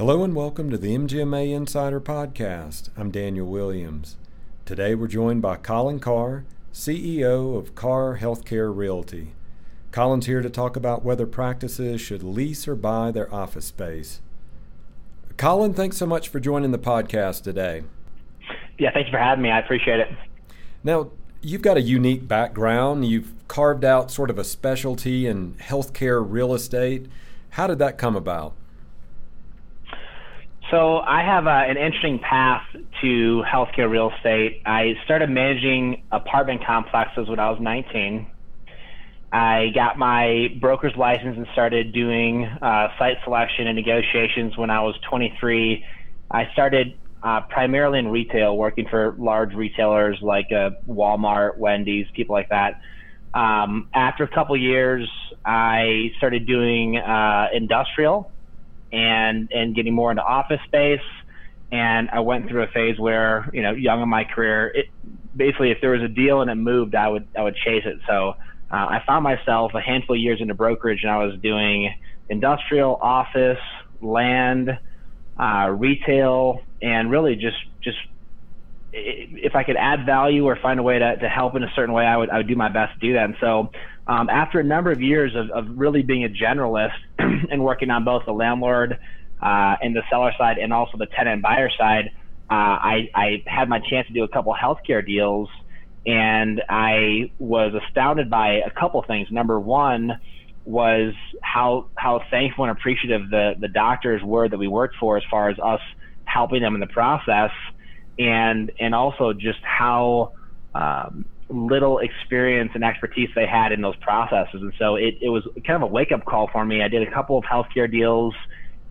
Hello and welcome to the MGMA Insider Podcast. I'm Daniel Williams. Today we're joined by Colin Carr, CEO of Carr Healthcare Realty. Colin's here to talk about whether practices should lease or buy their office space. Colin, thanks so much for joining the podcast today. Yeah, thank you for having me. I appreciate it. Now, you've got a unique background. You've carved out sort of a specialty in healthcare real estate. How did that come about? So I have uh, an interesting path to healthcare real estate. I started managing apartment complexes when I was 19. I got my broker's license and started doing uh, site selection and negotiations when I was 23. I started uh, primarily in retail, working for large retailers like uh, Walmart, Wendy's, people like that. Um, after a couple years, I started doing uh, industrial and and getting more into office space. And I went through a phase where, you know, young in my career, it basically if there was a deal and it moved, I would I would chase it. So uh, I found myself a handful of years into brokerage, and I was doing industrial, office, land, uh, retail, and really just just if I could add value or find a way to, to help in a certain way, I would I would do my best to do that. And so um, after a number of years of, of really being a generalist and working on both the landlord uh, and the seller side and also the tenant buyer side, uh, I, I had my chance to do a couple healthcare deals, and I was astounded by a couple things. Number one was how how thankful and appreciative the the doctors were that we worked for, as far as us helping them in the process, and and also just how um, little experience and expertise they had in those processes. And so it, it was kind of a wake up call for me. I did a couple of healthcare deals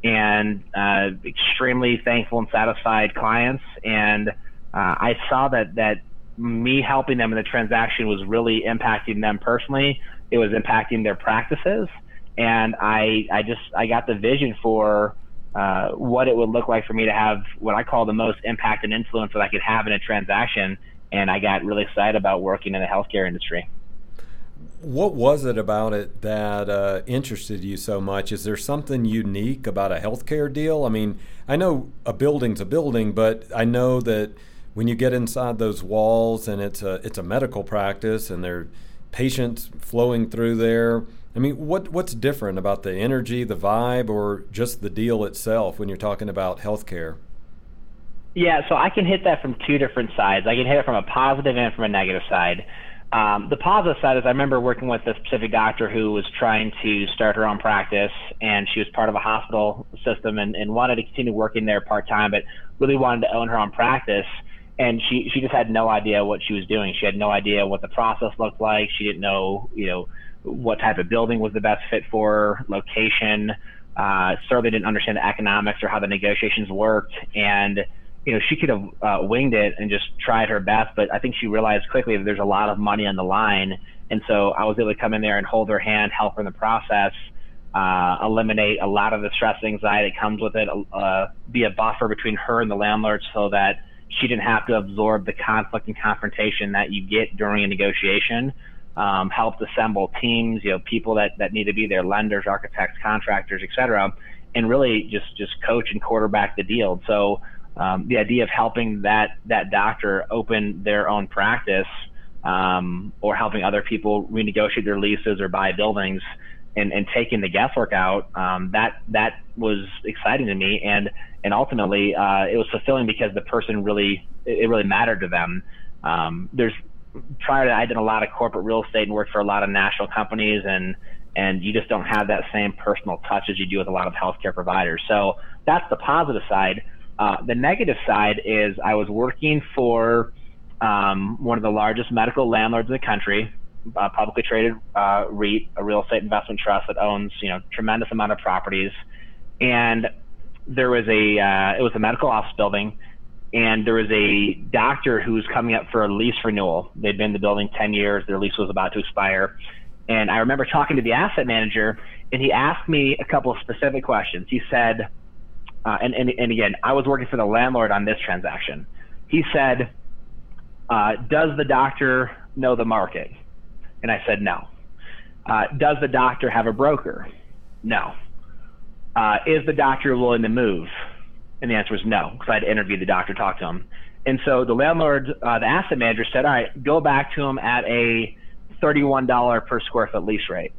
and uh, extremely thankful and satisfied clients. And uh, I saw that, that me helping them in the transaction was really impacting them personally. It was impacting their practices. And I, I just, I got the vision for, uh, what it would look like for me to have what I call the most impact and influence that I could have in a transaction and I got really excited about working in the healthcare industry. What was it about it that uh, interested you so much? Is there something unique about a healthcare deal? I mean, I know a building's a building, but I know that when you get inside those walls and it's a it's a medical practice and there are patients flowing through there. I mean, what what's different about the energy, the vibe, or just the deal itself when you're talking about healthcare? Yeah, so I can hit that from two different sides. I can hit it from a positive and from a negative side. Um, the positive side is I remember working with a specific doctor who was trying to start her own practice, and she was part of a hospital system and, and wanted to continue working there part time, but really wanted to own her own practice. And she she just had no idea what she was doing. She had no idea what the process looked like. She didn't know you know what type of building was the best fit for location. Uh, certainly didn't understand the economics or how the negotiations worked, and you know, she could have uh, winged it and just tried her best, but I think she realized quickly that there's a lot of money on the line. And so I was able to come in there and hold her hand, help her in the process, uh, eliminate a lot of the stress and anxiety that comes with it, uh, be a buffer between her and the landlord so that she didn't have to absorb the conflict and confrontation that you get during a negotiation. Um, helped assemble teams, you know, people that, that need to be there, lenders, architects, contractors, et cetera, and really just, just coach and quarterback the deal. So um, the idea of helping that that doctor open their own practice um, or helping other people renegotiate their leases or buy buildings and, and taking the guesswork out um, that that was exciting to me and and ultimately uh, it was fulfilling because the person really it really mattered to them um, there's prior to that, I did a lot of corporate real estate and worked for a lot of national companies and and you just don't have that same personal touch as you do with a lot of healthcare providers. So that's the positive side. Uh, the negative side is I was working for um, one of the largest medical landlords in the country, a publicly traded uh, REIT, a real estate investment trust that owns you know tremendous amount of properties, and there was a uh, it was a medical office building, and there was a doctor who was coming up for a lease renewal. They'd been in the building ten years, their lease was about to expire, and I remember talking to the asset manager, and he asked me a couple of specific questions. He said uh, and, and, and again, I was working for the landlord on this transaction. He said, uh, Does the doctor know the market? And I said, No. Uh, does the doctor have a broker? No. Uh, is the doctor willing to move? And the answer was no, because I'd interviewed the doctor, talked to him. And so the landlord, uh, the asset manager said, all right, go back to him at a $31 per square foot lease rate.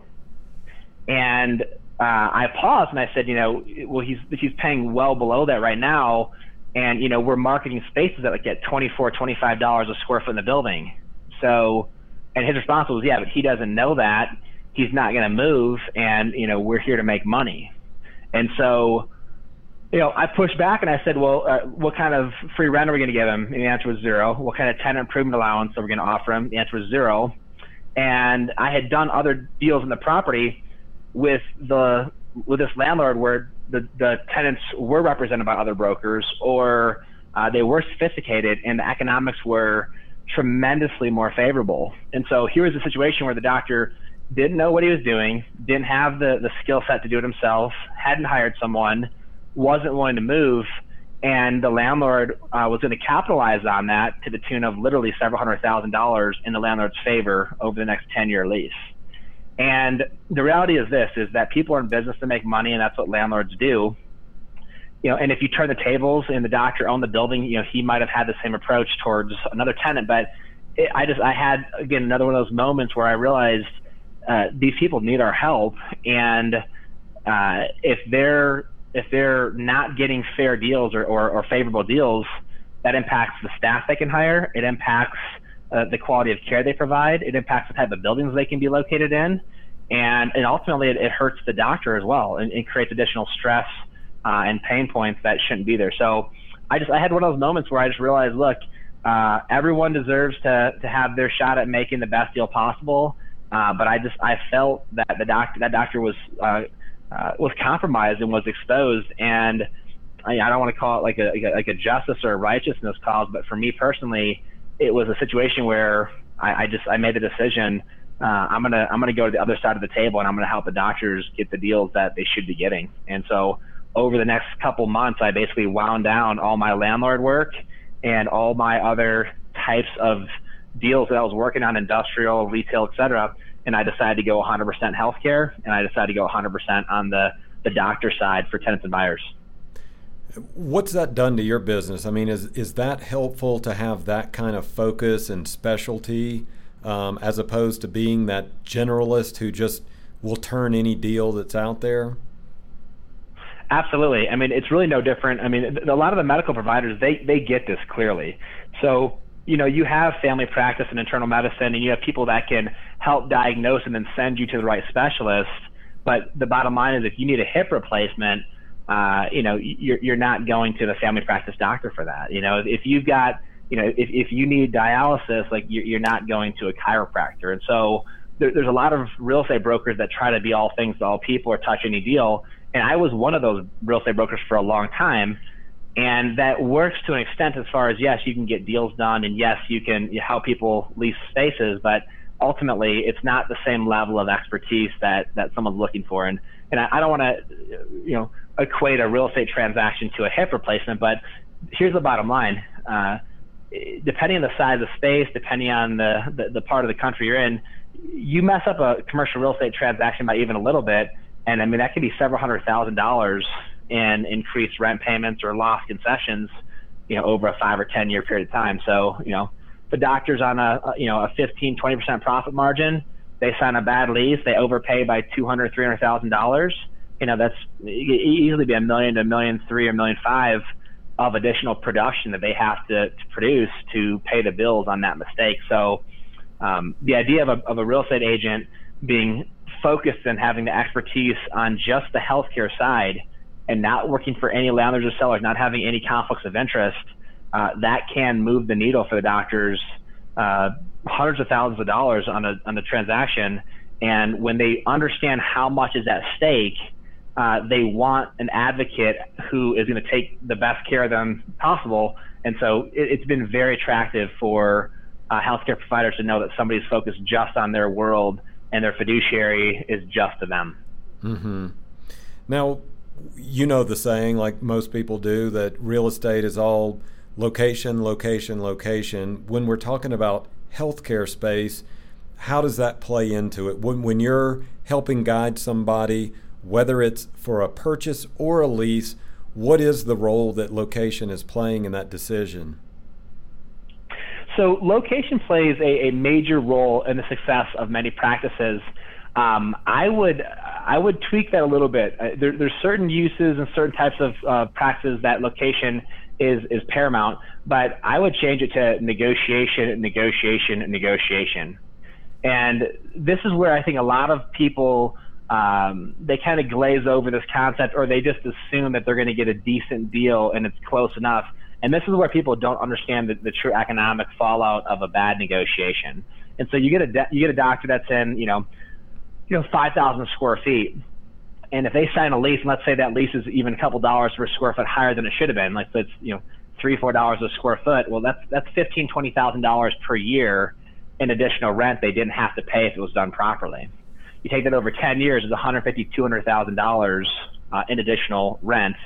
And uh, I paused and I said, you know, well, he's, he's paying well below that right now. And, you know, we're marketing spaces that like get $24, $25 a square foot in the building. So, and his response was, yeah, but he doesn't know that. He's not going to move. And, you know, we're here to make money. And so, you know, I pushed back and I said, well, uh, what kind of free rent are we going to give him? And the answer was zero. What kind of tenant improvement allowance are we going to offer him? The answer was zero. And I had done other deals in the property with the with this landlord where the, the tenants were represented by other brokers or uh, they were sophisticated and the economics were tremendously more favorable. And so here was a situation where the doctor didn't know what he was doing, didn't have the, the skill set to do it himself, hadn't hired someone, wasn't willing to move, and the landlord uh, was going to capitalize on that to the tune of literally several hundred thousand dollars in the landlord's favor over the next 10 year lease. And the reality is this is that people are in business to make money and that's what landlords do. You know, and if you turn the tables and the doctor owned the building, you know, he might have had the same approach towards another tenant. But it, I just, I had, again, another one of those moments where I realized uh, these people need our help. And uh, if they're if they're not getting fair deals or, or, or, favorable deals, that impacts the staff they can hire. It impacts uh, the quality of care they provide. It impacts the type of buildings they can be located in. And, and ultimately, it, it hurts the doctor as well and it creates additional stress uh, and pain points that shouldn't be there. So I just I had one of those moments where I just realized, look, uh, everyone deserves to, to have their shot at making the best deal possible. Uh, but I just I felt that the doctor that doctor was uh, was compromised and was exposed. And I, I don't want to call it like a like a justice or a righteousness cause, but for me personally, it was a situation where I, I just I made the decision. Uh, I'm gonna I'm gonna go to the other side of the table and I'm gonna help the doctors get the deals that they should be getting. And so over the next couple months, I basically wound down all my landlord work and all my other types of deals that I was working on, industrial, retail, et cetera and I decided to go 100% healthcare, and I decided to go 100% on the the doctor side for tenants and buyers. What's that done to your business? I mean, is is that helpful to have that kind of focus and specialty, um, as opposed to being that generalist who just will turn any deal that's out there? Absolutely. I mean, it's really no different. I mean, a lot of the medical providers they they get this clearly. So you know, you have family practice and internal medicine, and you have people that can help diagnose and then send you to the right specialist. But the bottom line is, if you need a hip replacement, uh, you know, you're, you're not going to the family practice doctor for that. You know, if you've got, you know, if, if you need dialysis, like you're, you're not going to a chiropractor. And so there, there's a lot of real estate brokers that try to be all things to all people or touch any deal. And I was one of those real estate brokers for a long time and that works to an extent as far as yes, you can get deals done, and yes, you can help people lease spaces, but ultimately, it's not the same level of expertise that that someone's looking for. And and I, I don't want to, you know, equate a real estate transaction to a hip replacement, but here's the bottom line. Uh, depending on the size of space, depending on the, the, the part of the country you're in, you mess up a commercial real estate transaction by even a little bit, and I mean that could be several hundred thousand dollars in increased rent payments or lost concessions, you know, over a five or 10 year period of time. So, you know, the doctor's on a, you know, a 15, 20% profit margin. They sign a bad lease. They overpay by 200, $300,000. You know, that's easily be a million to a million three or million five of additional production that they have to, to produce to pay the bills on that mistake. So, um, the idea of a, of a real estate agent being focused and having the expertise on just the healthcare side and not working for any landlords or sellers, not having any conflicts of interest, uh, that can move the needle for the doctors uh, hundreds of thousands of dollars on a on a transaction. And when they understand how much is at stake, uh, they want an advocate who is going to take the best care of them possible. And so it, has been very attractive for uh, healthcare providers to know that somebody's focused just on their world and their fiduciary is just to them. Mm-hmm. Now, you know the saying, like most people do, that real estate is all location, location, location. When we're talking about healthcare space, how does that play into it? When, when you're helping guide somebody, whether it's for a purchase or a lease, what is the role that location is playing in that decision? So, location plays a, a major role in the success of many practices. Um, I would I would tweak that a little bit. Uh, there, there's certain uses and certain types of uh, practices that location is is paramount, but I would change it to negotiation, negotiation, negotiation. And this is where I think a lot of people um, they kind of glaze over this concept, or they just assume that they're going to get a decent deal and it's close enough. And this is where people don't understand the, the true economic fallout of a bad negotiation. And so you get a you get a doctor that's in you know you know 5,000 square feet, and if they sign a lease, and let's say that lease is even a couple dollars per square foot higher than it should have been, like it's you know three four dollars a square foot, well that's that's fifteen twenty thousand dollars per year in additional rent they didn't have to pay if it was done properly. You take that over 10 years, it's 150, 200,000 dollars uh, in additional rent,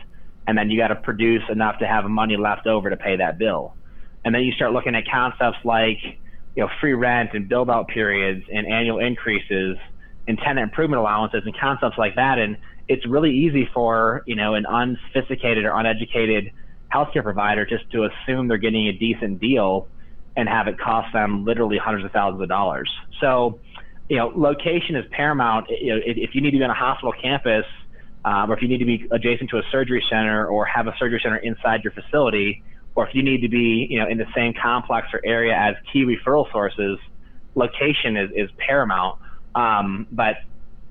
and then you got to produce enough to have money left over to pay that bill. And then you start looking at concepts like you know free rent and build out periods and annual increases and tenant improvement allowances and concepts like that. And it's really easy for you know an unsophisticated or uneducated healthcare provider just to assume they're getting a decent deal and have it cost them literally hundreds of thousands of dollars. So, you know, location is paramount. You know, if you need to be on a hospital campus, um, or if you need to be adjacent to a surgery center or have a surgery center inside your facility, or if you need to be, you know, in the same complex or area as key referral sources, location is, is paramount. Um, but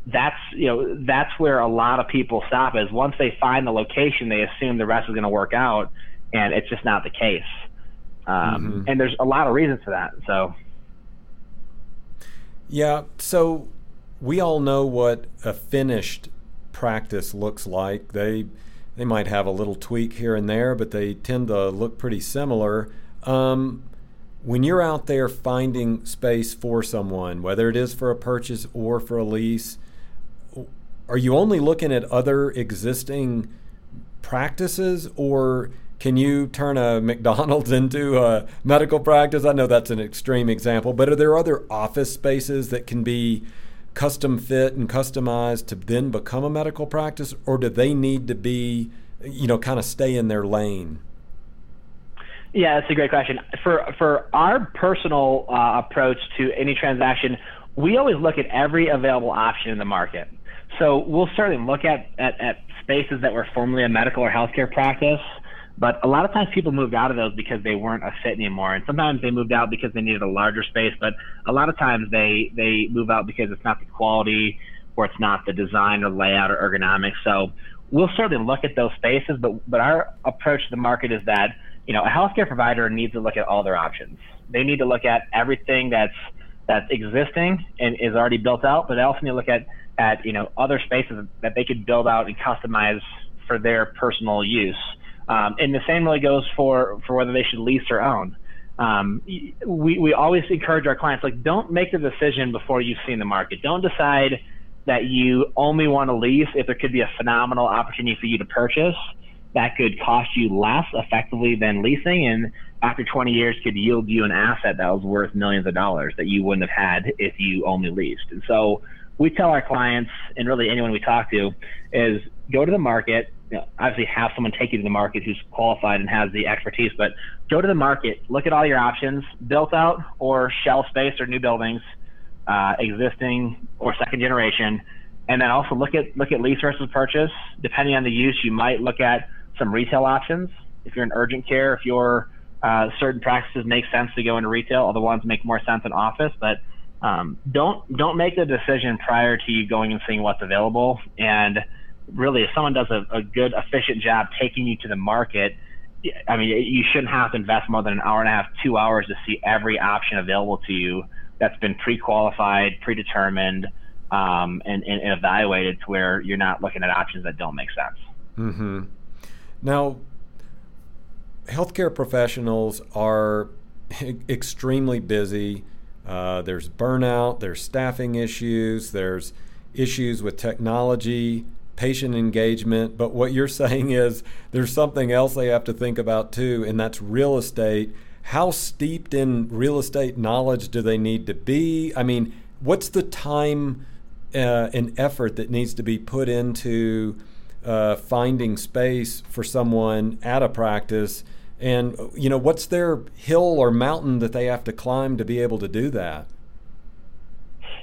that's you know that's where a lot of people stop is once they find the location they assume the rest is going to work out and it's just not the case um, mm-hmm. And there's a lot of reasons for that. So, yeah. So we all know what a finished practice looks like. They they might have a little tweak here and there, but they tend to look pretty similar. Um, when you're out there finding space for someone, whether it is for a purchase or for a lease, are you only looking at other existing practices, or can you turn a McDonald's into a medical practice? I know that's an extreme example, but are there other office spaces that can be custom fit and customized to then become a medical practice, or do they need to be, you know, kind of stay in their lane? Yeah, that's a great question. For for our personal uh, approach to any transaction, we always look at every available option in the market. So we'll certainly look at, at, at spaces that were formerly a medical or healthcare practice but a lot of times people moved out of those because they weren't a fit anymore, and sometimes they moved out because they needed a larger space. But a lot of times they they move out because it's not the quality, or it's not the design or layout or ergonomics. So we'll certainly look at those spaces, but but our approach to the market is that you know a healthcare provider needs to look at all their options. They need to look at everything that's that's existing and is already built out, but they also need to look at at you know other spaces that they could build out and customize for their personal use. Um, and the same really goes for, for whether they should lease or own. Um, we, we always encourage our clients, like, don't make the decision before you've seen the market. Don't decide that you only want to lease if there could be a phenomenal opportunity for you to purchase that could cost you less effectively than leasing and after 20 years could yield you an asset that was worth millions of dollars that you wouldn't have had if you only leased. And so we tell our clients and really anyone we talk to is go to the market, you know, obviously have someone take you to the market who's qualified and has the expertise, but go to the market, look at all your options, built out or shell space or new buildings, uh, existing or second generation, and then also look at look at lease versus purchase. Depending on the use, you might look at some retail options. If you're in urgent care, if your uh, certain practices make sense to go into retail, other ones make more sense in office, but um, don't don't make the decision prior to you going and seeing what's available and really, if someone does a, a good, efficient job taking you to the market, I mean, you shouldn't have to invest more than an hour and a half, two hours to see every option available to you that's been pre-qualified, predetermined, um, and, and, evaluated to where you're not looking at options that don't make sense. Mm-hmm. Now, healthcare professionals are extremely busy. Uh, there's burnout, there's staffing issues, there's issues with technology, patient engagement. But what you're saying is there's something else they have to think about too, and that's real estate. How steeped in real estate knowledge do they need to be? I mean, what's the time uh, and effort that needs to be put into uh, finding space for someone at a practice? And you know, what's their hill or mountain that they have to climb to be able to do that?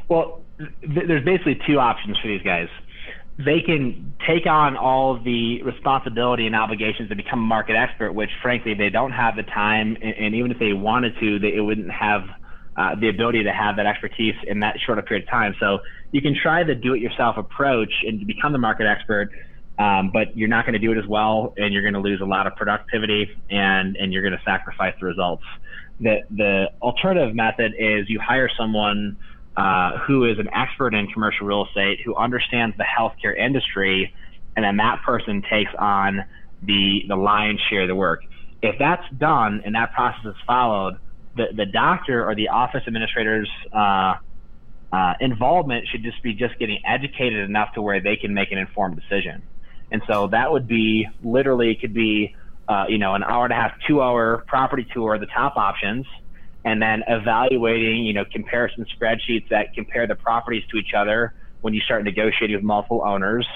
Well, th- there's basically two options for these guys. They can take on all the responsibility and obligations to become a market expert, which frankly they don't have the time, and, and even if they wanted to, they it wouldn't have uh, the ability to have that expertise in that short a period of time. So you can try the do-it-yourself approach and become the market expert, um, but you're not going to do it as well, and you're going to lose a lot of productivity, and and you're going to sacrifice the results. The the alternative method is you hire someone uh, who is an expert in commercial real estate, who understands the healthcare industry, and then that person takes on the the lion's share of the work. If that's done and that process is followed, the the doctor or the office administrator's uh, uh, involvement should just be just getting educated enough to where they can make an informed decision. And so that would be literally could be uh, you know an hour and a half, two hour property tour, the top options and then evaluating, you know, comparison spreadsheets that compare the properties to each other when you start negotiating with multiple owners,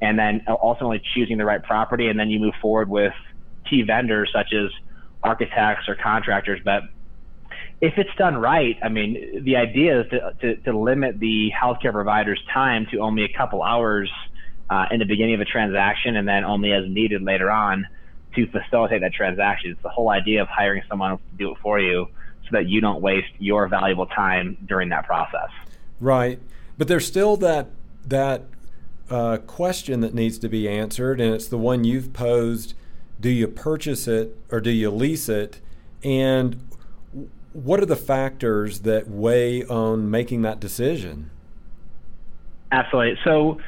and then ultimately choosing the right property, and then you move forward with key vendors such as architects or contractors. But if it's done right, I mean, the idea is to, to, to limit the healthcare provider's time to only a couple hours uh, in the beginning of a transaction, and then only as needed later on to facilitate that transaction. It's the whole idea of hiring someone to do it for you so that you don't waste your valuable time during that process. Right, but there's still that that uh, question that needs to be answered, and it's the one you've posed: Do you purchase it or do you lease it? And what are the factors that weigh on making that decision? Absolutely. So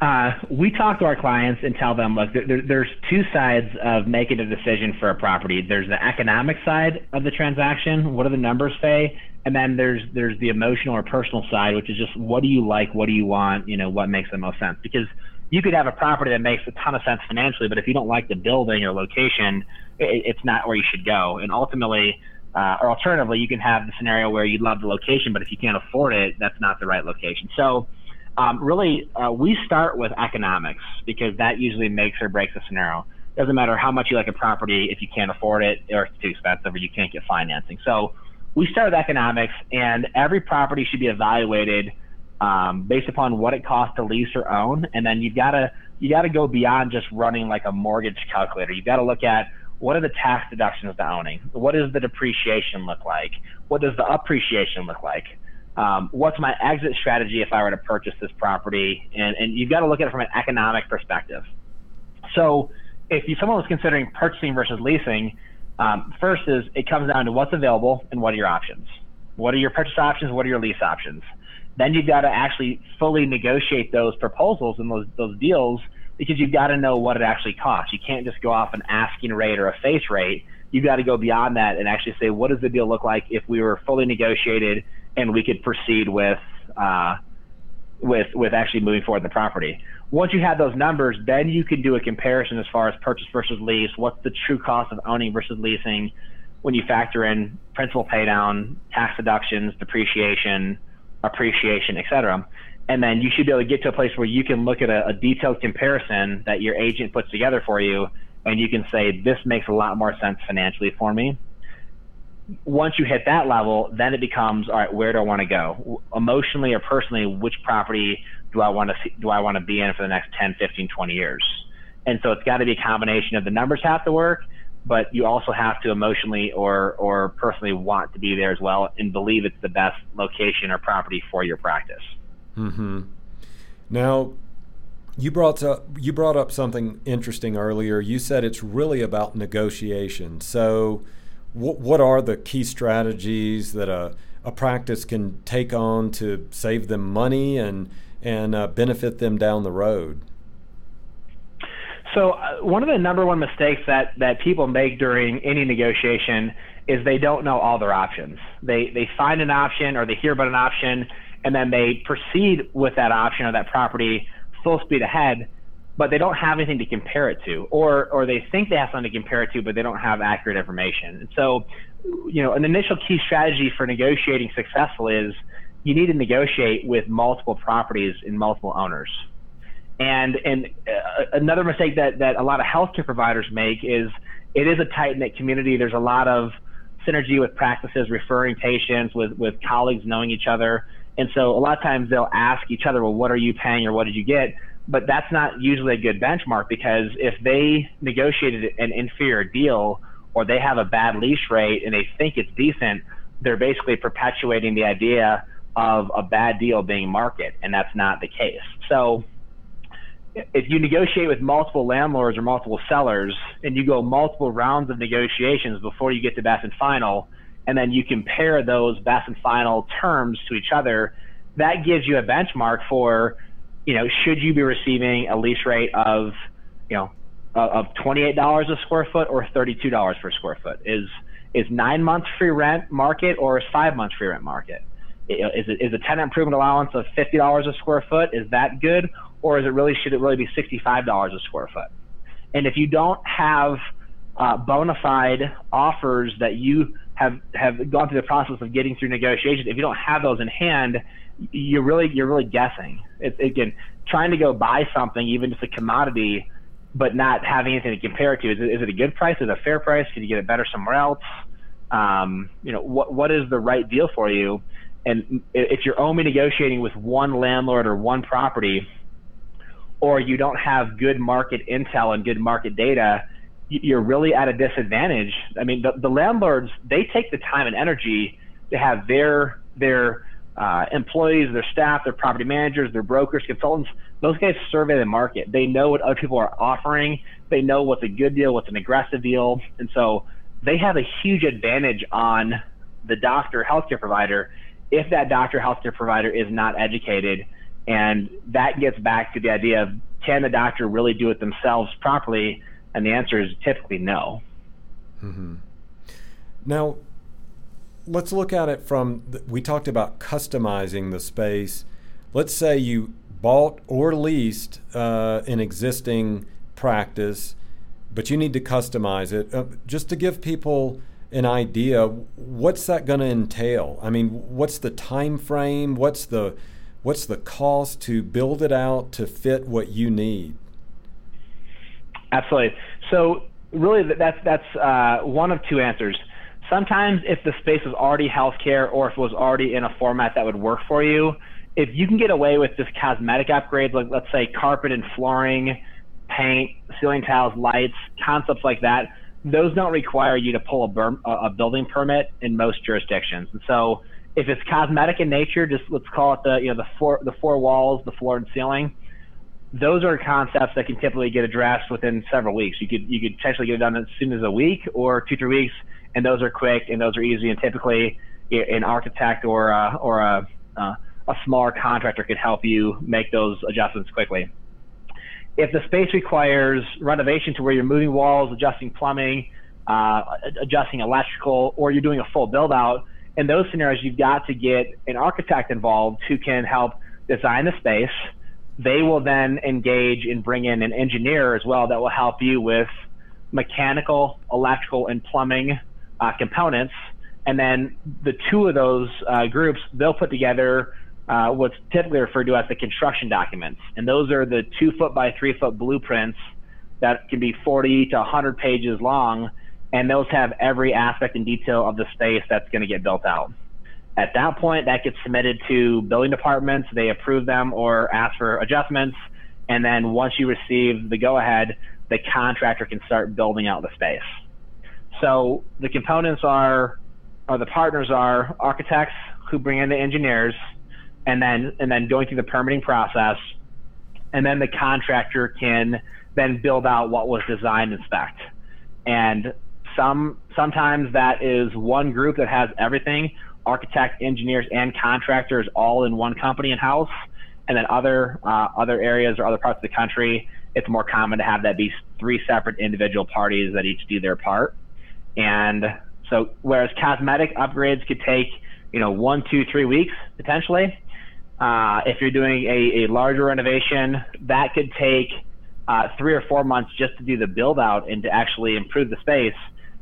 uh, we talk to our clients and tell them, look, there, there's two sides of making a decision for a property. There's the economic side of the transaction. What do the numbers say? And then there's there's the emotional or personal side, which is just what do you like, what do you want, you know, what makes the most sense. Because you could have a property that makes a ton of sense financially, but if you don't like the building or location, it, it's not where you should go. And ultimately, uh, or alternatively, you can have the scenario where you love the location, but if you can't afford it, that's not the right location. So um, really, uh, we start with economics because that usually makes or breaks a scenario. Doesn't matter how much you like a property if you can't afford it or it's too expensive or you can't get financing. So we start with economics, and every property should be evaluated um, based upon what it costs to lease or own, and then you've got to you got to go beyond just running like a mortgage calculator. You've got to look at what are the tax deductions to owning? What does the depreciation look like? What does the appreciation look like? Um, what's my exit strategy if I were to purchase this property? And, and you've got to look at it from an economic perspective. So if you, someone was considering purchasing versus leasing, um, first is it comes down to what's available and what are your options. What are your purchase options? What are your lease options? Then you've got to actually fully negotiate those proposals and those, those deals because you've got to know what it actually costs. You can't just go off an asking rate or a face rate. You've got to go beyond that and actually say, what does the deal look like if we were fully negotiated and we could proceed with uh, with with actually moving forward the property. Once you have those numbers, then you can do a comparison as far as purchase versus lease. What's the true cost of owning versus leasing when you factor in principal paydown, tax deductions, depreciation, appreciation, etc. And then you should be able to get to a place where you can look at a, a detailed comparison that your agent puts together for you, and you can say this makes a lot more sense financially for me once you hit that level, then it becomes all right. Where do I want to go emotionally or personally? Which property do I want to see, do I want to be in for the next 10, 15, 20 years? And so it's got to be a combination of the numbers have to work, but you also have to emotionally or or personally want to be there as well and believe it's the best location or property for your practice. Hmm. Now, you brought up you brought up something interesting earlier. You said it's really about negotiation. So what, what are the key strategies that a, a practice can take on to save them money and and uh, benefit them down the road? So uh, one of the number one mistakes that that people make during any negotiation is they don't know all their options. They they find an option or they hear about an option and then they proceed with that option or that property full speed ahead but they don't have anything to compare it to, or or they think they have something to compare it to, but they don't have accurate information. And so, you know, an initial key strategy for negotiating successfully is you need to negotiate with multiple properties and multiple owners. And and uh, another mistake that that a lot of healthcare providers make is it is a tight knit community. There's a lot of synergy with practices, referring patients, with with colleagues knowing each other. And so a lot of times they'll ask each other, well, what are you paying or what did you get? But that's not usually a good benchmark because if they negotiated an inferior deal or they have a bad lease rate and they think it's decent, they're basically perpetuating the idea of a bad deal being market, and that's not the case. So if you negotiate with multiple landlords or multiple sellers and you go multiple rounds of negotiations before you get to best and final, and then you compare those best and final terms to each other, that gives you a benchmark for, you know, should you be receiving a lease rate of, you know, of $28 a square foot or $32 per square foot? Is is nine months free rent market or is five months free rent market? Is it is a tenant improvement allowance of $50 a square foot? Is that good, or is it really should it really be $65 a square foot? And if you don't have uh, bona fide offers that you have have gone through the process of getting through negotiations, if you don't have those in hand, you're really you're really guessing. It's again trying to go buy something, even just a commodity, but not having anything to compare it to. Is it, is it a good price? Is it a fair price? Can you get it better somewhere else? Um, you know what what is the right deal for you? And if you're only negotiating with one landlord or one property, or you don't have good market intel and good market data, you're really at a disadvantage. I mean, the, the landlords they take the time and energy to have their their uh, employees, their staff, their property managers, their brokers, consultants. Those guys survey the market. They know what other people are offering. They know what's a good deal, what's an aggressive deal, and so they have a huge advantage on the doctor, healthcare provider, if that doctor, healthcare provider is not educated. And that gets back to the idea of can the doctor really do it themselves properly? And the answer is typically no. Mm-hmm. Now, let's look at it from the, we talked about customizing the space. Let's say you bought or leased uh, an existing practice, but you need to customize it. Uh, just to give people an idea, what's that going to entail? I mean, what's the time frame? What's the what's the cost to build it out to fit what you need? Absolutely. So really, that's that's uh, one of two answers. Sometimes, if the space was already healthcare or if it was already in a format that would work for you, if you can get away with just cosmetic upgrades, like let's say carpet and flooring, paint, ceiling tiles, lights, concepts like that, those don't require you to pull a, a building permit in most jurisdictions. And so, if it's cosmetic in nature, just let's call it the you know the four the four walls, the floor and ceiling those are concepts that can typically get addressed within several weeks. You could you could potentially get it done as soon as a week or two three weeks, and those are quick and those are easy. And typically, an architect or a, or a a smaller contractor could help you make those adjustments quickly. If the space requires renovation to where you're moving walls, adjusting plumbing, uh, adjusting electrical, or you're doing a full build out, in those scenarios, you've got to get an architect involved who can help design the space they will then engage and bring in an engineer as well that will help you with mechanical, electrical, and plumbing uh, components. And then the two of those uh, groups, they'll put together uh, what's typically referred to as the construction documents. And those are the two foot by three foot blueprints that can be 40 to 100 pages long. And those have every aspect and detail of the space that's going to get built out. At that point, that gets submitted to building departments. They approve them or ask for adjustments. And then once you receive the go ahead, the contractor can start building out the space. So the components are, or the partners are architects who bring in the engineers and then, and then going through the permitting process. And then the contractor can then build out what was designed and spec. And some, sometimes that is one group that has everything architect, engineers, and contractors all in one company in house. And then other uh, other areas or other parts of the country, it's more common to have that be three separate individual parties that each do their part. And so, whereas cosmetic upgrades could take, you know, one, two, three weeks potentially. Uh, if you're doing a, a, larger renovation, that could take uh, three or four months just to do the build out and to actually improve the space.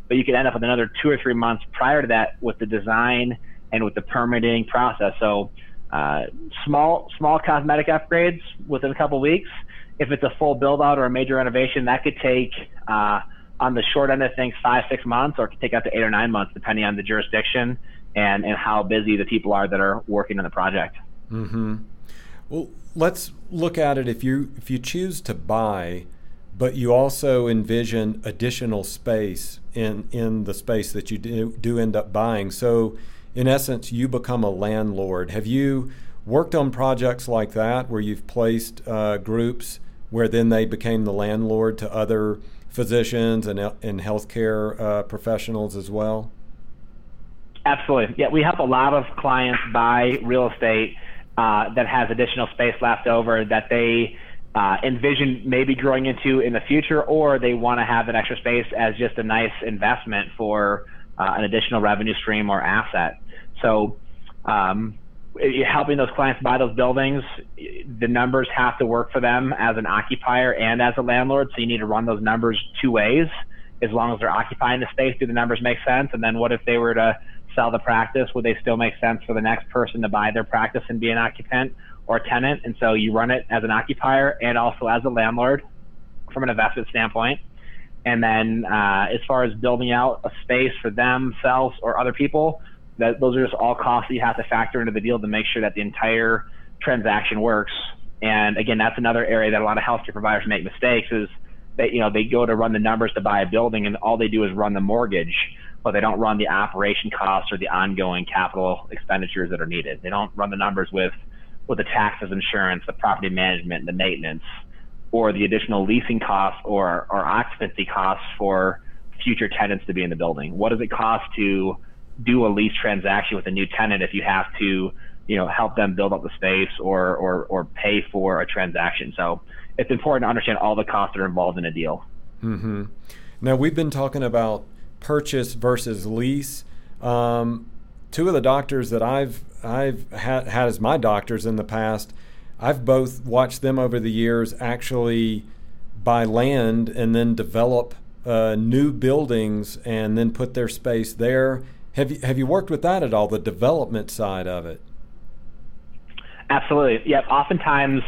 But you could end up with another two or three months prior to that with the design and with the permitting process. So uh, small small cosmetic upgrades within a couple weeks, if it's a full build out or a major renovation, that could take uh, on the short end of things five six months, or it could take up to eight or nine months, depending on the jurisdiction and and how busy the people are that are working on the project. Mm-hmm. Well, let's look at it. If you if you choose to buy, but you also envision additional space in in the space that you do, do end up buying. So, in essence, you become a landlord. Have you worked on projects like that where you've placed uh, groups where then they became the landlord to other physicians and and healthcare uh, professionals as well? Absolutely. Yeah, we help a lot of clients buy real estate uh, that has additional space left over that they uh, envision maybe growing into in the future, or they want to have that extra space as just a nice investment for uh, an additional revenue stream or asset. So, um, helping those clients buy those buildings, the numbers have to work for them as an occupier and as a landlord. So you need to run those numbers two ways. As long as they're occupying the space, do the numbers make sense? And then what if they were to sell the practice? Would they still make sense for the next person to buy their practice and be an occupant or tenant? And so you run it as an occupier and also as a landlord from an investment standpoint. And then uh, as far as building out a space for themselves or other people, that those are just all costs that you have to factor into the deal to make sure that the entire transaction works. And again, that's another area that a lot of healthcare providers make mistakes is that you know they go to run the numbers to buy a building and all they do is run the mortgage but they don't run the operation costs or the ongoing capital expenditures that are needed. They don't run the numbers with with the taxes, insurance, the property management, the maintenance, or the additional leasing costs or, or occupancy costs for future tenants to be in the building. What does it cost to do a lease transaction with a new tenant if you have to, you know, help them build up the space or or, or pay for a transaction? So it's important to understand all the costs that are involved in a deal. Mm-hmm. Now we've been talking about purchase versus lease. Um, two of the doctors that I've I've had, had as my doctors in the past, I've both watched them over the years actually buy land and then develop uh, new buildings and then put their space there. Have you have you worked with that at all? The development side of it. Absolutely. Yep. Oftentimes,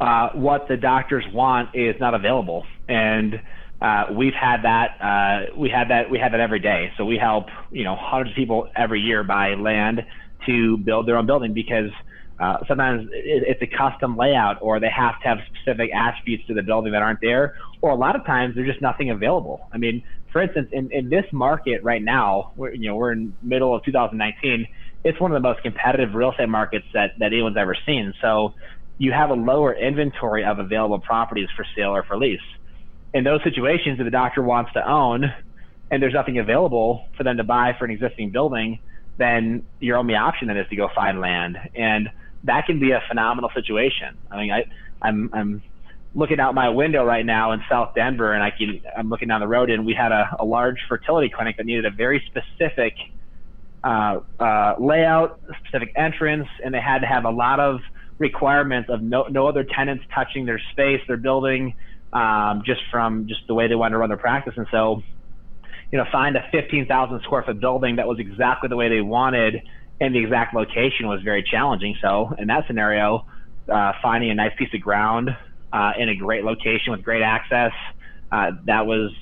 uh, what the doctors want is not available, and uh, we've had that. Uh, we had that. We have that every day. So we help you know hundreds of people every year buy land to build their own building because uh, sometimes it, it's a custom layout or they have to have specific attributes to the building that aren't there, or a lot of times there's just nothing available. I mean, for instance, in, in this market right now, we're, you know, we're in middle of 2019. It's one of the most competitive real estate markets that, that anyone's ever seen. So you have a lower inventory of available properties for sale or for lease in those situations, if the doctor wants to own and there's nothing available for them to buy for an existing building, then your only option then is to go find land. And that can be a phenomenal situation. I mean, I, I'm, I'm looking out my window right now in South Denver and I can, I'm looking down the road and we had a, a large fertility clinic that needed a very specific uh, uh, layout, specific entrance, and they had to have a lot of requirements of no, no other tenants touching their space, their building, um, just from just the way they wanted to run their practice. And so, you know, find a 15,000 square foot building that was exactly the way they wanted and the exact location was very challenging. So in that scenario, uh, finding a nice piece of ground uh, in a great location with great access uh, that was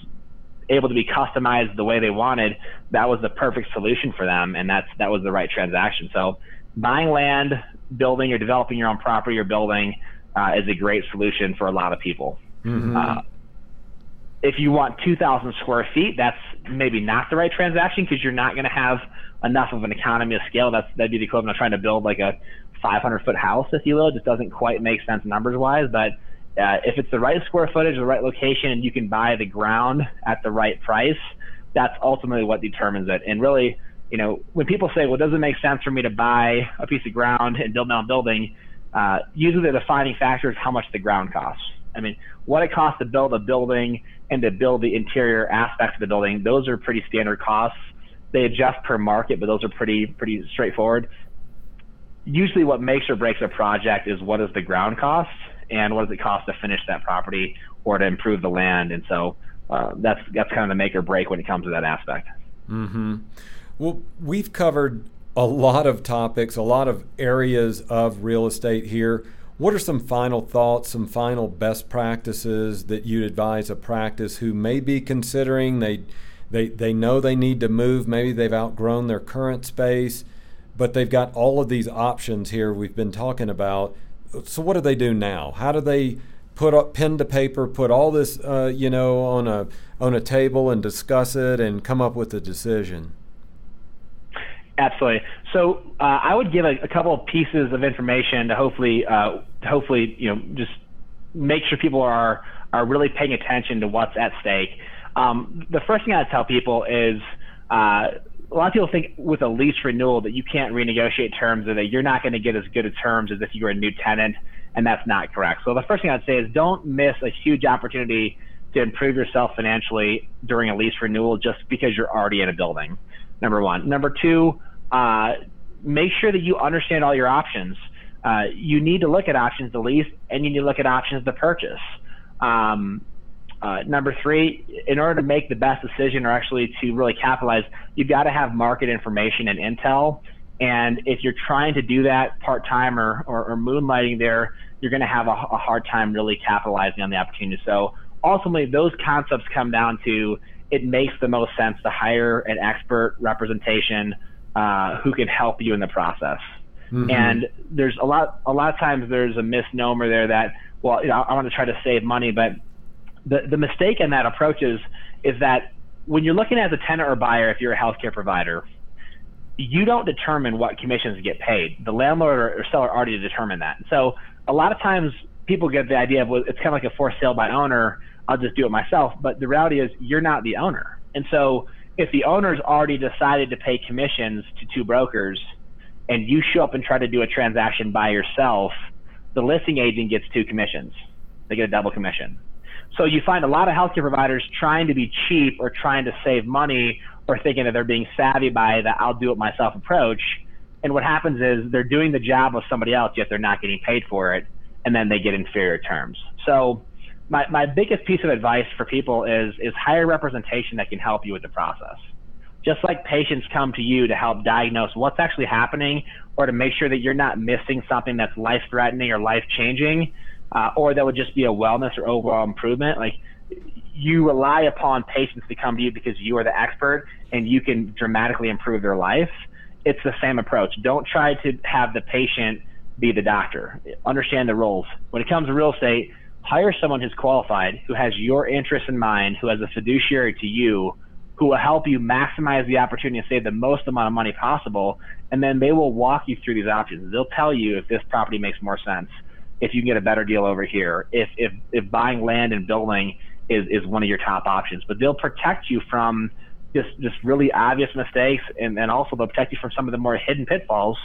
able to be customized the way they wanted, that was the perfect solution for them, and that's that was the right transaction. So buying land, building or developing your own property or building uh, is a great solution for a lot of people. Mm-hmm. Uh, if you want 2,000 square feet, that's maybe not the right transaction because you're not going to have enough of an economy of scale. That's that'd be the equivalent of trying to build like a 500 foot house, if you will. It just doesn't quite make sense numbers wise. But uh, if it's the right square footage, the right location, and you can buy the ground at the right price, that's ultimately what determines it. And really, you know, when people say, "Well, does it make sense for me to buy a piece of ground and build my own building?" Uh, usually, the defining factor is how much the ground costs. I mean, what it costs to build a building and to build the interior aspects of the building, those are pretty standard costs. They adjust per market, but those are pretty pretty straightforward. Usually, what makes or breaks a project is what is the ground cost and what does it cost to finish that property or to improve the land. And so uh, that's that's kind of the make or break when it comes to that aspect. Mm-hmm. Well, we've covered a lot of topics, a lot of areas of real estate here What are some final thoughts, some final best practices that you'd advise a practice who may be considering they they they know they need to move, maybe they've outgrown their current space, but they've got all of these options here we've been talking about. So what do they do now? How do they put up pen to paper, put all this uh, you know on a on a table and discuss it and come up with a decision? Absolutely. So uh, I would give a, a, couple of pieces of information to hopefully, uh, hopefully, you know, just make sure people are are really paying attention to what's at stake. Um, the first thing I tell people is uh, a lot of people think with a lease renewal that you can't renegotiate terms or that you're not going to get as good of terms as if you were a new tenant, and that's not correct. So the first thing I'd say is don't miss a huge opportunity to improve yourself financially during a lease renewal just because you're already in a building number one. Number two, uh, make sure that you understand all your options. Uh, you need to look at options to lease and you need to look at options to purchase. Um, uh, number three, in order to make the best decision or actually to really capitalize, you've got to have market information and intel. And if you're trying to do that part time or, or, or, moonlighting there, you're going to have a, a hard time really capitalizing on the opportunity. So ultimately, those concepts come down to it makes the most sense to hire an expert representation uh, who can help you in the process. Mm-hmm. And there's a lot, a lot of times there's a misnomer there that, well, you know, I want to try to save money, but the the mistake in that approach is is that when you're looking as a tenant or buyer, if you're a healthcare provider, you don't determine what commissions get paid. The landlord or, seller already determined that. So a lot of times people get the idea of well, it's kind of like a for sale by owner I'll just do it myself. But the reality is, you're not the owner. And so, if the owner's already decided to pay commissions to two brokers, and you show up and try to do a transaction by yourself, the listing agent gets two commissions. They get a double commission. So you find a lot of healthcare providers trying to be cheap or trying to save money or thinking that they're being savvy by the I'll do it myself approach. And what happens is they're doing the job of somebody else, yet they're not getting paid for it, and then they get inferior terms. So my, my biggest piece of advice for people is is hire representation that can help you with the process. Just like patients come to you to help diagnose what's actually happening or to make sure that you're not missing something that's life threatening or life changing, uh, or that would just be a wellness or overall improvement. Like you rely upon patients to come to you because you are the expert and you can dramatically improve their life. It's the same approach. Don't try to have the patient be the doctor. Understand the roles. When it comes to real estate, hire someone who's qualified, who has your interests in mind, who has a fiduciary to you, who will help you maximize the opportunity to save the most amount of money possible. And then they will walk you through these options. They'll tell you if this property makes more sense, if you can get a better deal over here, if if, if buying land and building is, is one of your top options. But they'll protect you from just just really obvious mistakes and, and also they'll protect you from some of the more hidden pitfalls.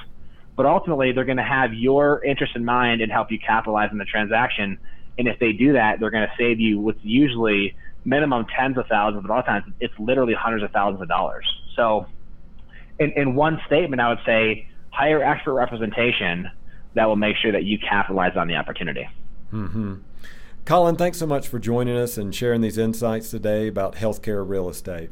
But ultimately they're going to have your interest in mind and help you capitalize on the transaction and if they do that, they're going to save you what's usually minimum tens of thousands, but a lot of times it's literally hundreds of thousands of dollars. So, in, in one statement, I would say hire expert representation that will make sure that you capitalize on the opportunity. Mm-hmm. Colin, thanks so much for joining us and sharing these insights today about healthcare real estate.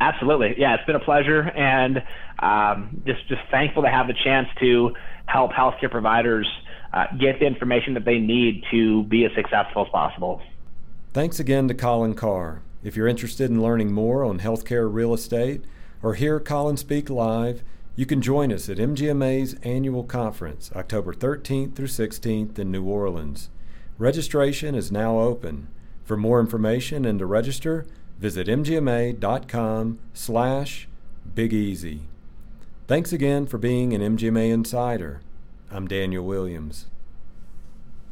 Absolutely, yeah, it's been a pleasure, and um, just just thankful to have the chance to help healthcare providers uh, get the information that they need to be as successful as possible. Thanks again to Colin Carr. If you're interested in learning more on healthcare real estate or hear Colin speak live, you can join us at MGMA's annual conference, October 13th through 16th in New Orleans. Registration is now open. For more information and to register, visit mgma.com slash bigeasy. Thanks again for being an MGMA Insider. I'm Daniel Williams.